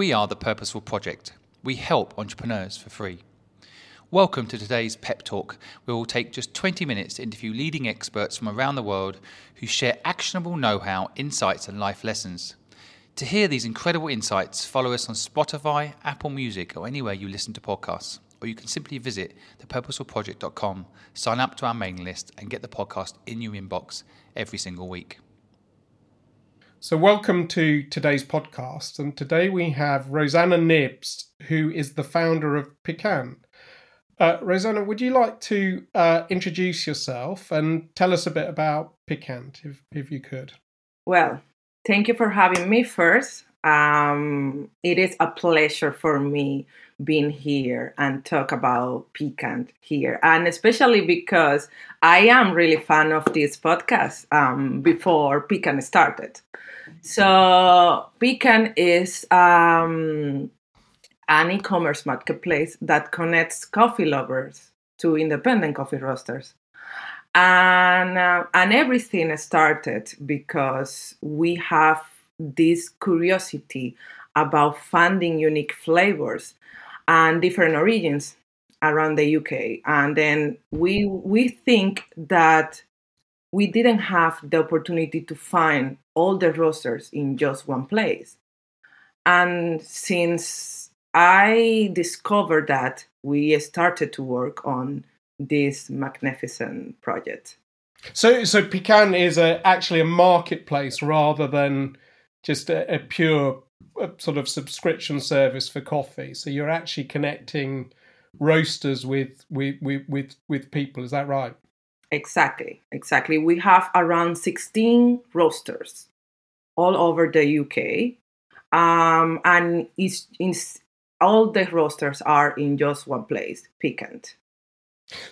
We are the Purposeful Project. We help entrepreneurs for free. Welcome to today's Pep Talk, we'll take just 20 minutes to interview leading experts from around the world who share actionable know how, insights, and life lessons. To hear these incredible insights, follow us on Spotify, Apple Music, or anywhere you listen to podcasts. Or you can simply visit thepurposefulproject.com, sign up to our mailing list, and get the podcast in your inbox every single week. So, welcome to today's podcast. And today we have Rosanna Nibbs, who is the founder of Piquant. Uh, Rosanna, would you like to uh, introduce yourself and tell us a bit about Piquant, if, if you could? Well, thank you for having me first. Um, it is a pleasure for me being here and talk about Piquant here, and especially because I am really fan of this podcast um, before Piquant started. So Piquant is um, an e-commerce marketplace that connects coffee lovers to independent coffee roasters. And, uh, and everything started because we have this curiosity about finding unique flavors and different origins around the UK. And then we we think that we didn't have the opportunity to find all the roasters in just one place. And since I discovered that, we started to work on this magnificent project. So, so Piquant is a, actually a marketplace rather than just a, a pure sort of subscription service for coffee. So you're actually connecting roasters with with with with, with people. Is that right? Exactly, exactly. We have around 16 roasters all over the UK, um, and it's, it's, all the roasters are in just one place, Piquant.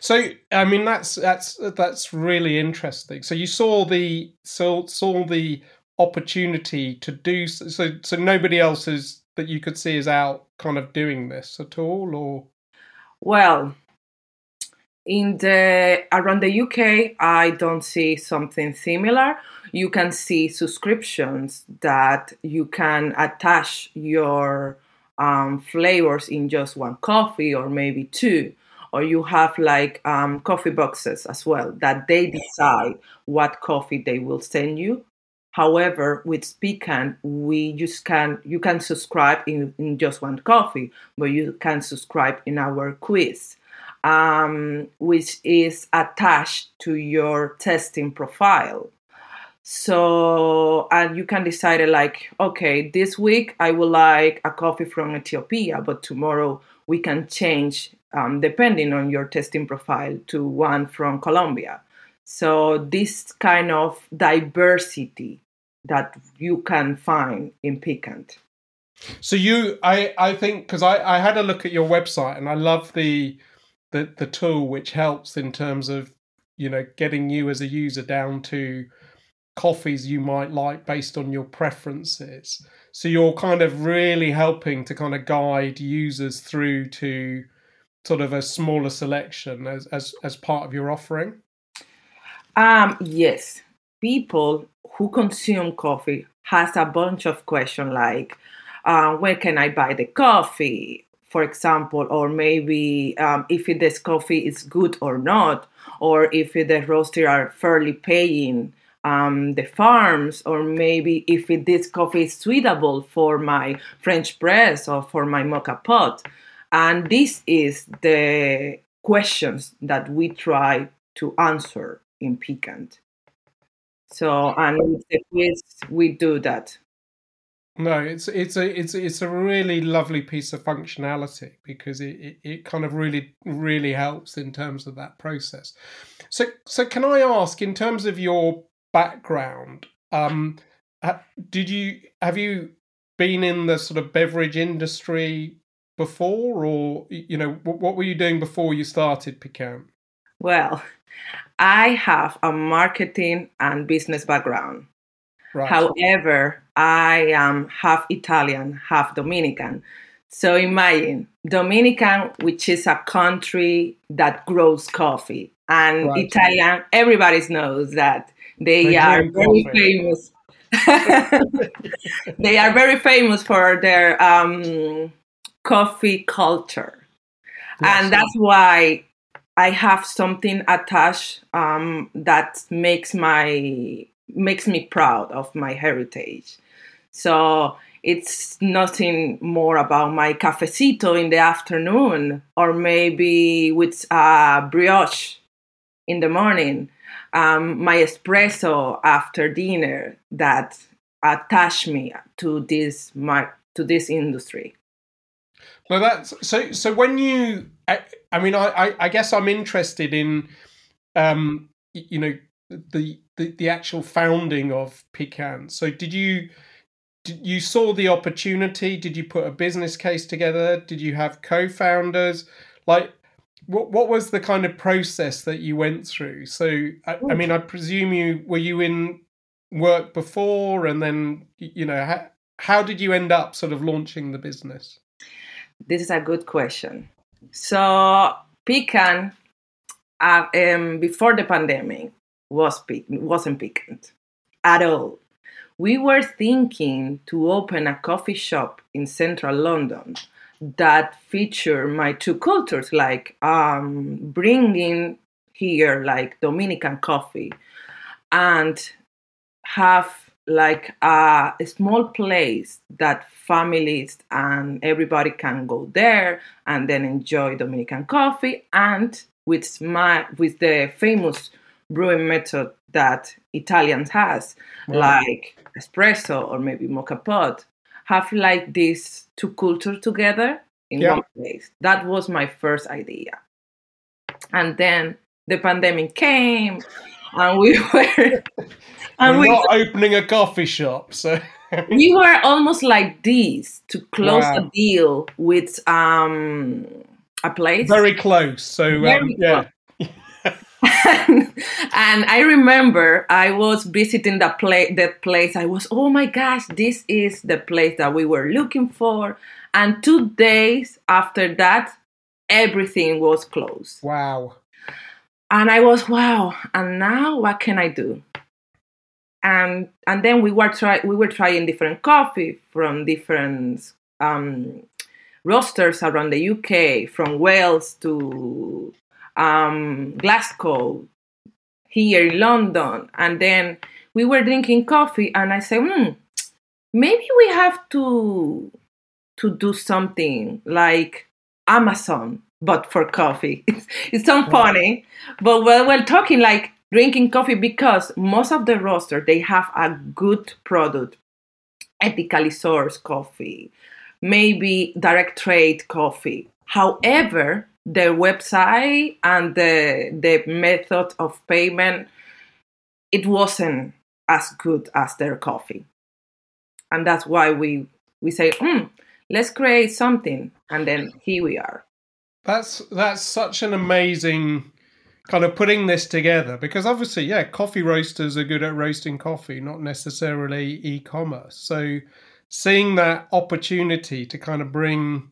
So, I mean, that's that's that's really interesting. So you saw the saw saw the opportunity to do so. So nobody else is that you could see is out kind of doing this at all, or well, in the around the UK, I don't see something similar. You can see subscriptions that you can attach your um, flavors in just one coffee or maybe two. Or you have like um, coffee boxes as well that they decide what coffee they will send you. However, with Piquant, we just can you can subscribe in, in just one coffee, but you can subscribe in our quiz um, which is attached to your testing profile. So, and you can decide like, okay, this week I would like a coffee from Ethiopia, but tomorrow we can change um, depending on your testing profile to one from Colombia. So, this kind of diversity that you can find in Piquant. So you, I, I think because I, I had a look at your website and I love the the the tool which helps in terms of you know getting you as a user down to coffees you might like based on your preferences. So you're kind of really helping to kind of guide users through to sort of a smaller selection as as, as part of your offering? Um yes. People who consume coffee has a bunch of questions like uh, where can i buy the coffee for example, or maybe um, if this coffee is good or not, or if the roaster are fairly paying um, the farms, or maybe if this coffee is suitable for my French press or for my moka pot. And this is the questions that we try to answer in Piquant. So, and with the quiz, we do that. No, it's it's a it's it's a really lovely piece of functionality because it, it, it, kind of really really helps in terms of that process. So so can I ask in terms of your background, um, did you have you been in the sort of beverage industry before, or you know what were you doing before you started Piquant? Well, I have a marketing and business background. Right. However, I am half Italian, half Dominican. So imagine Dominican, which is a country that grows coffee, and right. Italian, everybody knows that they, are very coffee. famous they are very famous for their um, coffee culture, yes. and that's why I have something attached um, that makes my makes me proud of my heritage. So it's nothing more about my cafecito in the afternoon or maybe with a brioche in the morning, um, my espresso after dinner that attach me to this my, to this industry. Well, that's so. So when you, I, I mean, I, I, guess I'm interested in, um, you know, the, the the actual founding of Piquant. So did you did you saw the opportunity? Did you put a business case together? Did you have co-founders? Like, what what was the kind of process that you went through? So, I, I mean, I presume you were you in work before, and then you know how how did you end up sort of launching the business? This is a good question. So, Piquant, uh, um, before the pandemic, was wasn't piquant at all. We were thinking to open a coffee shop in central London that feature my two cultures, like um, bringing here like Dominican coffee and have like a, a, small place that families and everybody can go there and then enjoy Dominican coffee and with my with the famous brewing method that Italians has, like espresso or maybe moka pot, have like these two cultures together in yeah. one place. That was my first idea. And then the pandemic came and we were and we're we not were, opening a coffee shop, so we were almost like this to close wow. a deal with um a place. Very close. So um, yeah. Close. and, I remember I was visiting that place. That place, I was, oh my gosh, this is the place that we were looking for. And two days after that, everything was closed. Wow. And I was, wow. And now what can I do? And and then we were try we were trying different coffee from different um, roasters around the UK, from Wales to um, Glasgow, here in London, and then we were drinking coffee, and I said, hmm, maybe we have to to do something like Amazon, but for coffee. It's, it's so funny, but while we're talking like drinking coffee because most of the roster they have a good product, ethically sourced coffee, maybe direct trade coffee. However, the website and the the method of payment it wasn't as good as their coffee. And that's why we we say mm, let's create something and then here we are. That's that's such an amazing kind of putting this together because obviously yeah coffee roasters are good at roasting coffee not necessarily e-commerce. So seeing that opportunity to kind of bring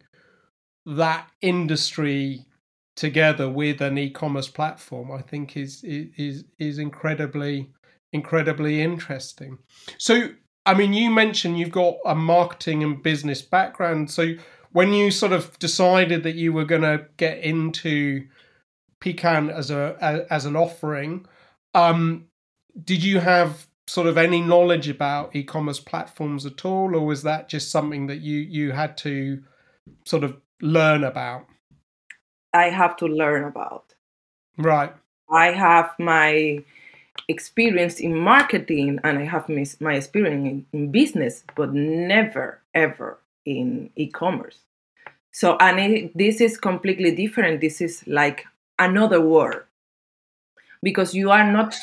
that industry together with an e-commerce platform i think is is is incredibly incredibly interesting. So i mean you mentioned you've got a marketing and business background. So when you sort of decided that you were going to get into Piquant as a as an offering um did you have sort of any knowledge about e-commerce platforms at all or was that just something that you you had to sort of learn about I have to learn about. Right. I have my experience in marketing and I have my experience in, in business, but never ever in e-commerce. So, and it, this is completely different. This is like another world because you are not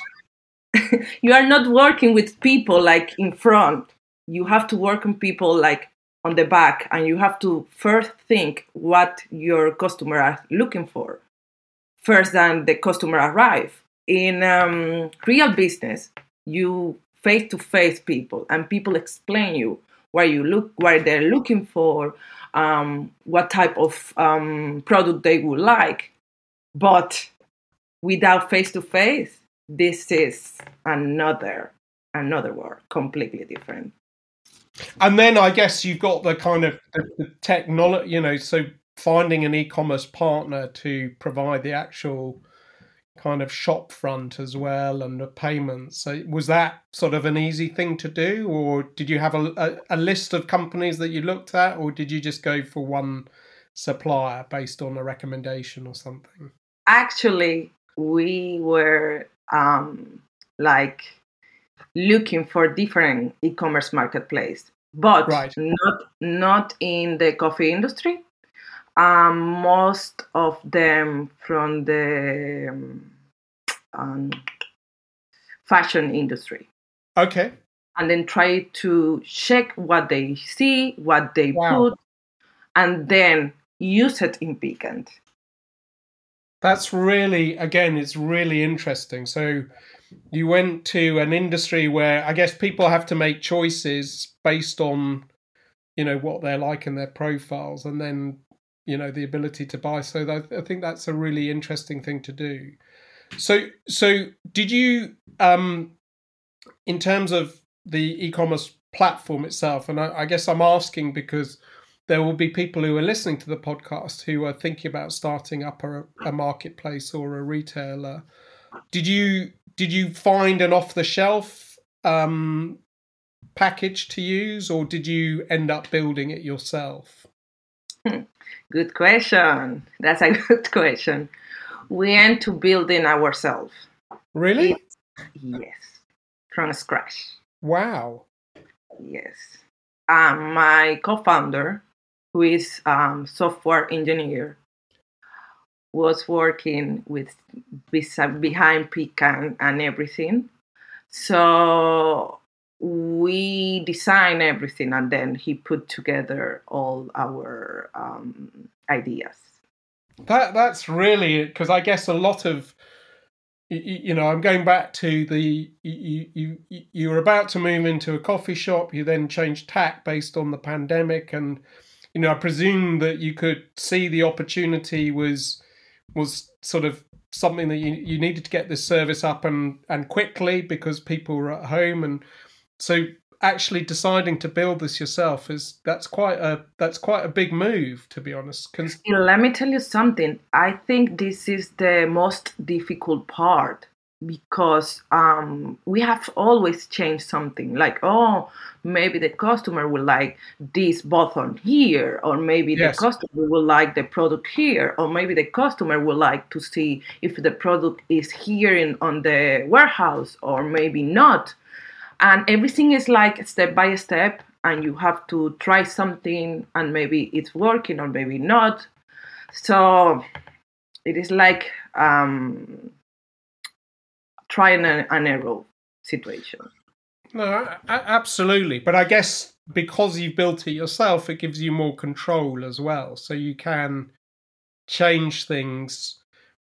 you are not working with people like in front. You have to work on people like on the back and you have to first think what your customer are looking for first than the customer arrive in um, real business you face to face people and people explain you where you look what they're looking for um, what type of um, product they would like but without face to face this is another another world, completely different. And then I guess you've got the kind of the, the technology, you know, so finding an e-commerce partner to provide the actual kind of shop front as well and the payments. So was that sort of an easy thing to do, or did you have a, a, a, list of companies that you looked at, or did you just go for one supplier based on a recommendation or something? Actually, we were um, like looking for different e-commerce marketplace, but right. not not in the coffee industry um, most of them from the um, fashion industry. Okay. And then try to check what they see, what they wow. put, and then use it in Piquant. That's really, again, it's really interesting. So you went to an industry where I guess people have to make choices based on, you know, what they're like in their profiles, and then you know the ability to buy. So that, i think that's a really interesting thing to do. So so did you um in terms of the e-commerce platform itself and I, I, guess i'm asking because there will be people who are listening to the podcast who are thinking about starting up a, a marketplace or a retailer. Did you did you find an off the shelf um package to use or did you end up building it yourself. Good question. That's a good question. We end to building ourselves. Really? Yes, from scratch. Wow. Yes. Um, my co-founder, who is um, software engineer, was working with behind Piquant and everything. So we design everything and then he put together all our um, ideas that that's really because i guess a lot of you, know i'm going back to the you, you you were about to move into a coffee shop you then changed tack based on the pandemic and you know i presume that you could see the opportunity was was sort of something that you, you needed to get this service up and and quickly because people were at home. And so actually deciding to build this yourself is that's quite a that's quite a big move to be honest Cons- let me tell you something. I think this is the most difficult part because um, we have always changed something like oh maybe the customer will like this button here or maybe yes. the customer will like the product here or maybe the customer will like to see if the product is here in on the warehouse or maybe not and everything is like step by step and you have to try something and maybe it's working or maybe not so it is like um, trying an, an error situation. No absolutely. But i guess because you've built it yourself it gives you more control as well. So you can change things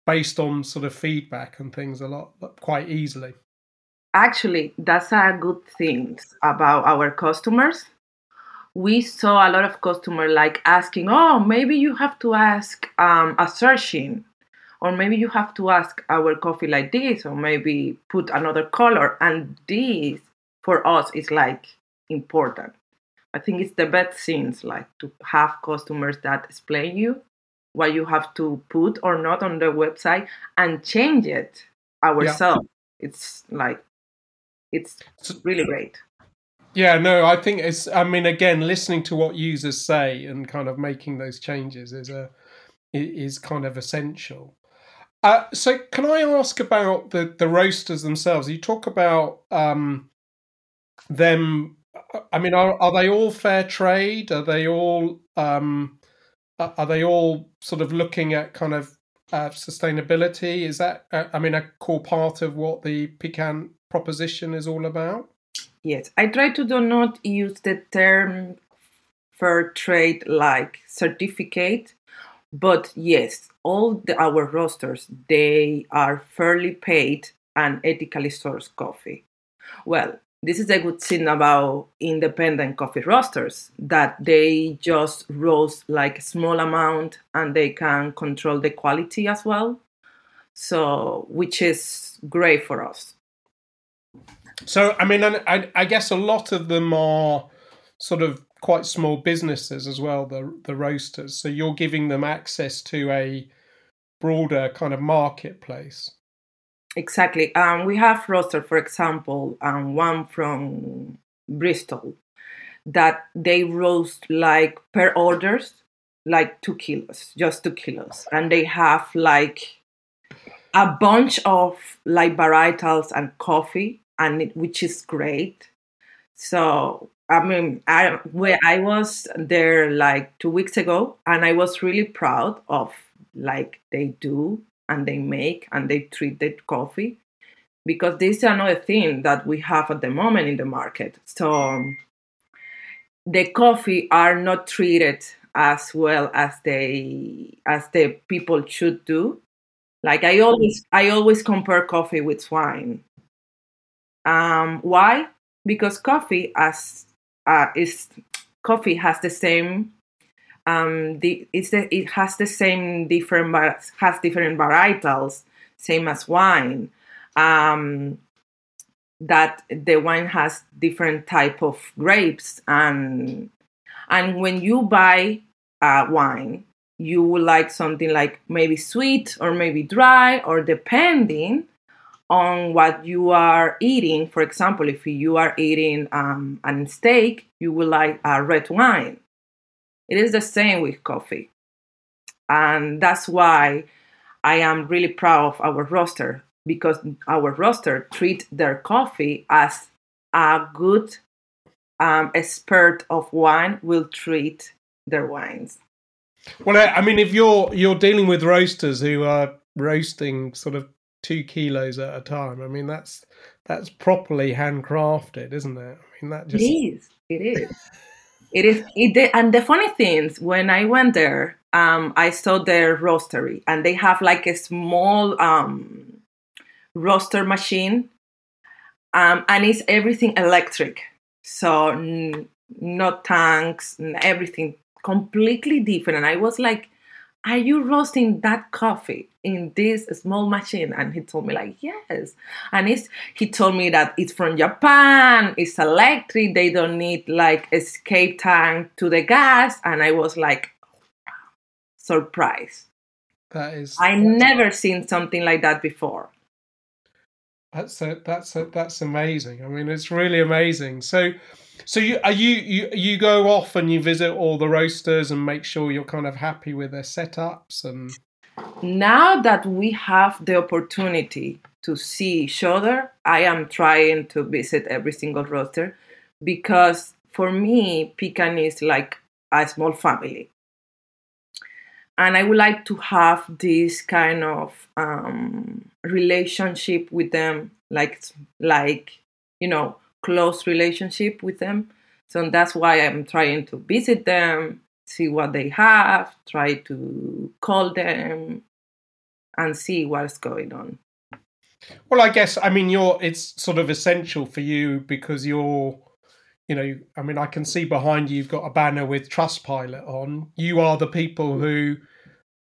based on sort of feedback and things a lot quite easily. Actually that's a good thing about our customers. We saw a lot of customers like asking oh maybe you have to ask um, a searching or maybe you have to ask our coffee like this or maybe put another color and this for us is like important i think it's the best things like to have customers that explain you what you have to put or not on the website and change it ourselves yeah. it's like it's really great. Yeah, no, I think it's. I mean, again, listening to what users say and kind of making those changes is a is kind of essential. Uh, so, can I ask about the the roasters themselves? You talk about um, them. I mean, are are they all fair trade? Are they all um, are they all sort of looking at kind of uh, sustainability? Is that uh, I mean a core part of what the Piquant proposition is all about? Yes, I try to do not use the term fair trade like certificate, but yes, all the, our roasters they are fairly paid and ethically sourced coffee. Well, this is a good thing about independent coffee roasters that they just roast like a small amount and they can control the quality as well. So, which is great for us So, I mean, I, I guess a lot of them are sort of quite small businesses as well, the the roasters. So you're giving them access to a broader kind of marketplace. Exactly. Um, we have roaster, for example, um, one from Bristol that they roast like per orders, like two kilos, just two kilos, and they have like a bunch of like varietals and coffee, and it, which is great. So I mean, I where I was there like two weeks ago, and I was really proud of like they do and they make and they treat the coffee because this is another thing that we have at the moment in the market. So the coffee are not treated as well as they as the people should do. Like I always I always compare coffee with wine. Um, why? Because coffee as uh, is coffee has the same um, the, it's the, it has the same different has different varietals, same as wine. Um, that the wine has different type of grapes and and when you buy uh, wine, you like something like maybe sweet or maybe dry or depending on what you are eating. For example, if you are eating um, a steak, you will like a red wine it is the same with coffee. And that's why I am really proud of our roster because our roster treat their coffee as a good um, expert of wine will treat their wines. Well, I mean, if you're you're dealing with roasters who are roasting sort of two kilos at a time, I mean that's that's properly handcrafted, isn't it? I mean that just it is. It is. It is, it, and the funny things when I went there, um, I saw their roastery, and they have like a small um, roaster machine, um, and it's everything electric. So n- no tanks, everything completely different. And I was like, are you roasting that coffee in this small machine? And he told me like yes. And it's he told me that it's from japan. It's electric. They don't need like escape tank to the gas. And i was like surprised. That is i never seen something like that before. That's a, that's a, that's amazing. I mean it's really amazing. So so you are you you you go off and you visit all the roasters and make sure you're kind of happy with their setups and now that we have the opportunity to see each other, I am trying to visit every single roaster because for me, Piquant is like a small family. And I would like to have this kind of um, relationship with them, like like you know, close relationship with them. So that's why I'm trying to visit them, see what they have, try to call them and see what's going on. Well, I guess I mean you're it's sort of essential for you because you're you know, I mean I can see behind you you've got a banner with Trustpilot on. You are the people who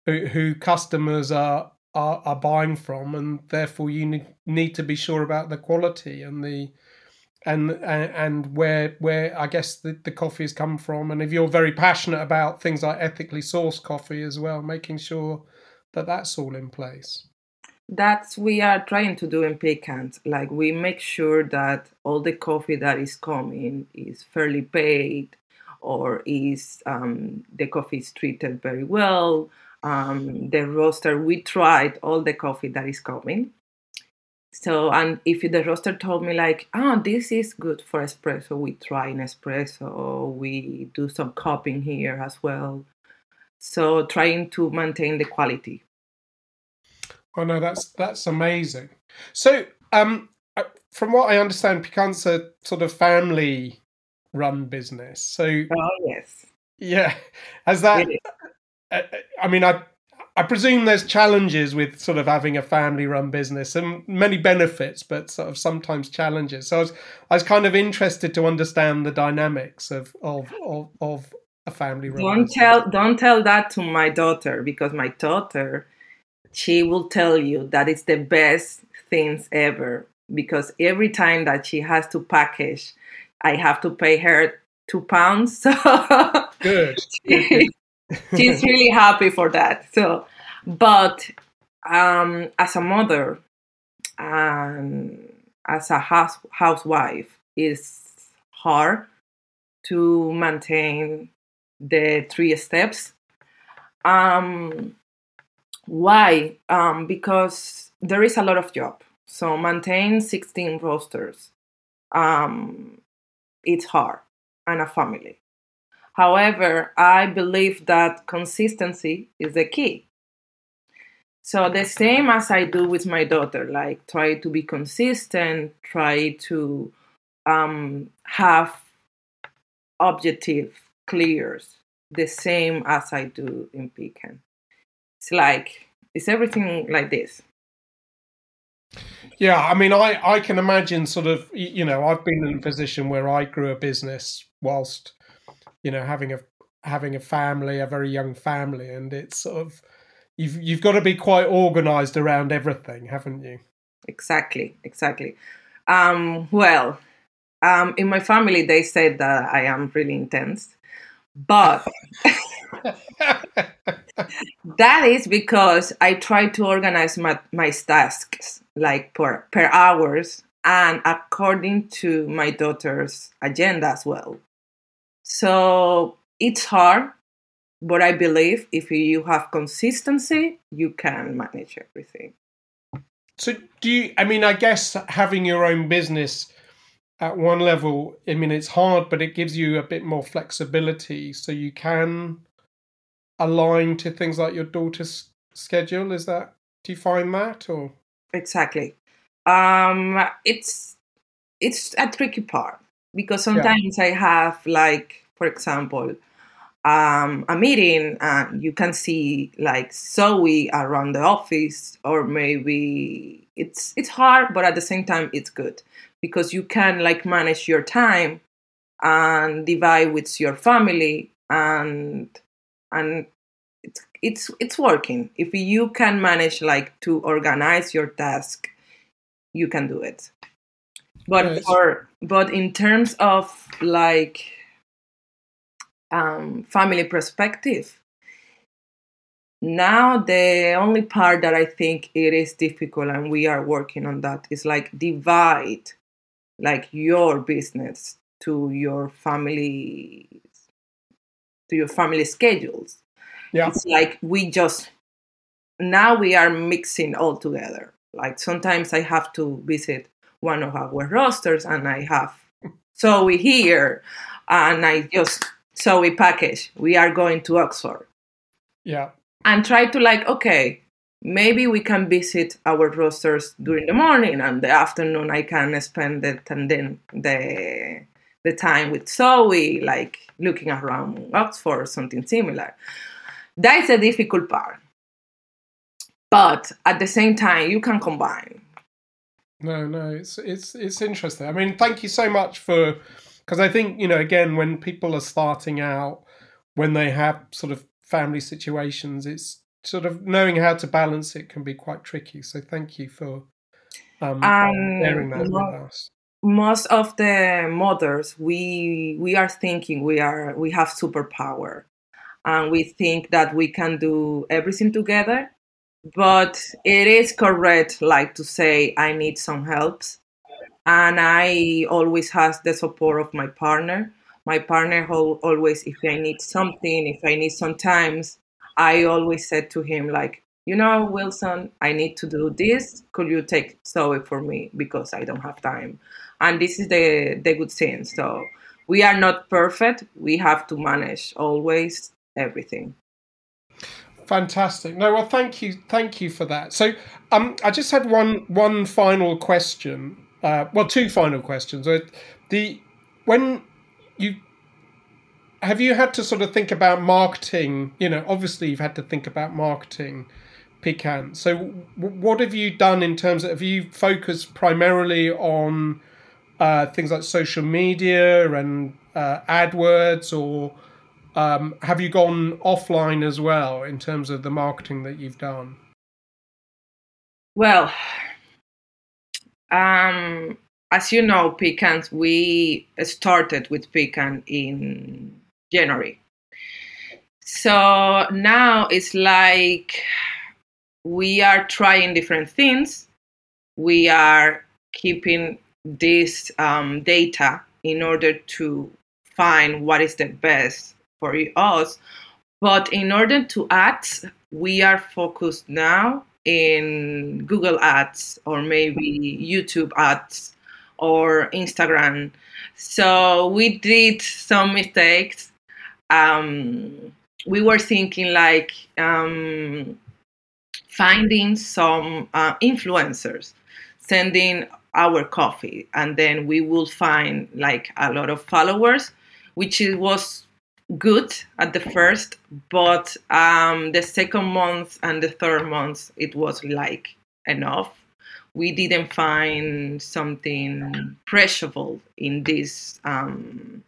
who, who customers are, are are buying from and therefore you need, need to be sure about the quality and the and and where where I guess the, the coffee has come from, and if you're very passionate about things like ethically sourced coffee as well, making sure that that's all in place. That's we are trying to do in Pecans. Like we make sure that all the coffee that is coming is fairly paid, or is um, the coffee is treated very well. Um, the roaster, we tried all the coffee that is coming so, and if the roaster told me like, oh, this is good for espresso, we try an espresso. We do some cupping here as well. So, trying to maintain the quality. Oh no, that's that's amazing. So, um, uh, from what I understand, Piquant's a sort of family-run business. So, oh yes, yeah, has that? I mean, I I presume there's challenges with sort of having a family run business and many benefits, but sort of sometimes challenges. So I was, I was kind of interested to understand the dynamics of of of, of a family run. Don't business. tell don't tell that to my daughter because my daughter she will tell you that it's the best things ever because every time that she has to package, I have to pay her two pounds. So Good. she's really happy for that. So, but um, as a mother and as a house, housewife, it's hard to maintain the three steps. Um, why? Um, because there is a lot of job. So maintain 16 rosters. Um, it's hard and a family. However, I believe that consistency is the key. So the same as I do with my daughter, like try to be consistent, try to um, have objective clears, the same as I do in Piquant. It's like it's everything like this. Yeah, I mean, I I can imagine sort of you know I've been in a position where I grew a business whilst you know having a having a family, a very young family, and it's sort of you've you've got to be quite organized around everything, haven't you? Exactly, exactly. Um, well, um, in my family, they said that I am really intense, but that is because I try to organize my, my tasks like per, per hours and according to my daughter's agenda as well. So it's hard, but I believe if you have consistency, you can manage everything. So do you? I mean, I guess having your own business at one level, I mean, it's hard, but it gives you a bit more flexibility, so you can align to things like your daughter's schedule. Is that? Do you find that or? Exactly. Um, it's it's a tricky part because sometimes yeah. I have like, for example, um, a meeting and you can see like Zoe around the office, or maybe it's it's hard, but at the same time it's good because you can like manage your time and divide with your family and and it's it's it's working. If you can manage like to organize your task, you can do it. But for but in terms of like um, family perspective. Now, the only part that I think it is difficult, and we are working on that, is like divide like your business to your family to your family schedules. Yeah. It's like we just now we are mixing all together. Like sometimes I have to visit one of our rosters and I have so we here and I just so we package. We are going to Oxford. Yeah. And try to like, okay, maybe we can visit our rosters during the morning and the afternoon I can spend the and then the the time with Zoe, like looking around Oxford or something similar. That is a difficult part. But at the same time, you can combine. No, no, it's it's it's interesting. I mean, thank you so much for because I think you know again when people are starting out, when they have sort of family situations, it's sort of knowing how to balance it can be quite tricky. So thank you for um, um sharing that with us. Most of the mothers, we we are thinking we are we have superpower, and we think that we can do everything together. But it is correct, like to say, I need some helps and I always has the support of my partner. My partner always, if I need something, if I need sometimes, I always said to him like, you know, Wilson, I need to do this. Could you take Zoe for me because I don't have time? And this is the the good thing. So we are not perfect. We have to manage always everything. Fantastic. No, well, thank you, thank you for that. So, um, I just had one one final question uh, well, two final questions. Uh, the when you have you had to sort of think about marketing? You know, obviously you've had to think about marketing Piquant. So, w- what have you done in terms of have you focused primarily on uh, things like social media and uh, AdWords, or um, have you gone offline as well in terms of the marketing that you've done? Well, um, as you know, pecans, we started with Piquant in January. So now it's like we are trying different things. We are keeping this um, data in order to find what is the best for us. But in order to act, we are focused now in Google ads or maybe YouTube ads or Instagram. So we did some mistakes. Um, we were thinking like um, finding some uh, influencers, sending our coffee, and then we will find like a lot of followers, which was good at the first, but um, the second month and the third month it was like enough. We didn't find something preciable in this um,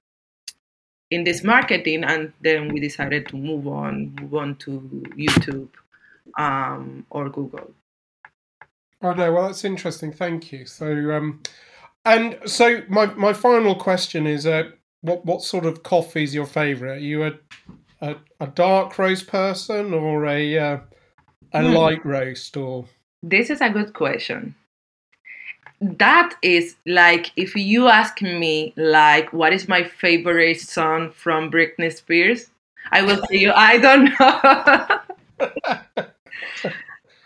in this marketing, and then we decided to move on, move on to YouTube um, or Google. Oh no, well that's interesting. Thank you. So, um, and so my my final question is, uh, what what sort of coffee is your favorite? Are you a a, a dark roast person or a uh, a hmm. light roast or? This is a good question. That is like if you ask me like what is my favorite song from Britney Spears, I will tell you I don't know.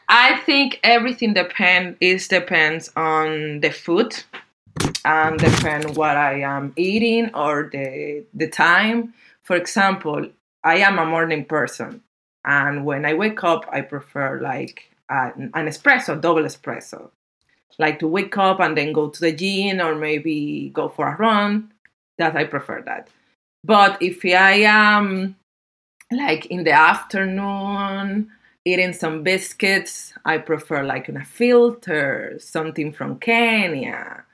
I think everything depend is depends on the food and depend what I am eating or the the time. For example, I am a morning person, and when I wake up, I prefer like an, an espresso, double espresso, like to wake up and then go to the gym or maybe go for a run. That I prefer that. But if I am like in the afternoon eating some biscuits, I prefer like a filter, something from Kenya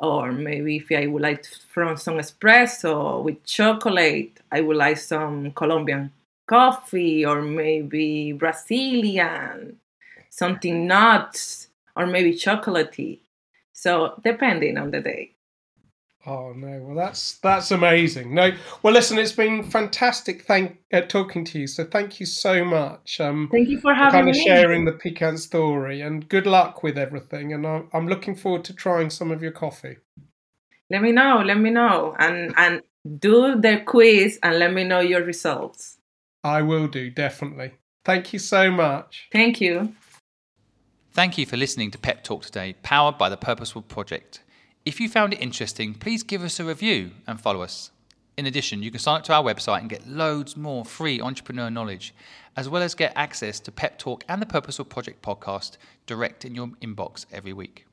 or maybe if I would like from some espresso with chocolate, I would like some Colombian coffee or maybe Brazilian, something nuts or maybe chocolatey. So depending on the day. Oh no! Well, that's that's amazing. No, well, listen, it's been fantastic. Thank uh, talking to you. So thank you so much. Um, thank you for having kind of me. sharing the Piquant story, and good luck with everything. And I'm, I'm looking forward to trying some of your coffee. Let me know. Let me know, and and do the quiz, and let me know your results. I will do definitely. Thank you so much. Thank you. Thank you for listening to Pep Talk today, powered by the Purposeful Project. If you found it interesting, please give us a review and follow us. In addition, you can sign up to our website and get loads more free entrepreneur knowledge, as well as get access to Pep Talk and the Purposeful Project podcast direct in your inbox every week.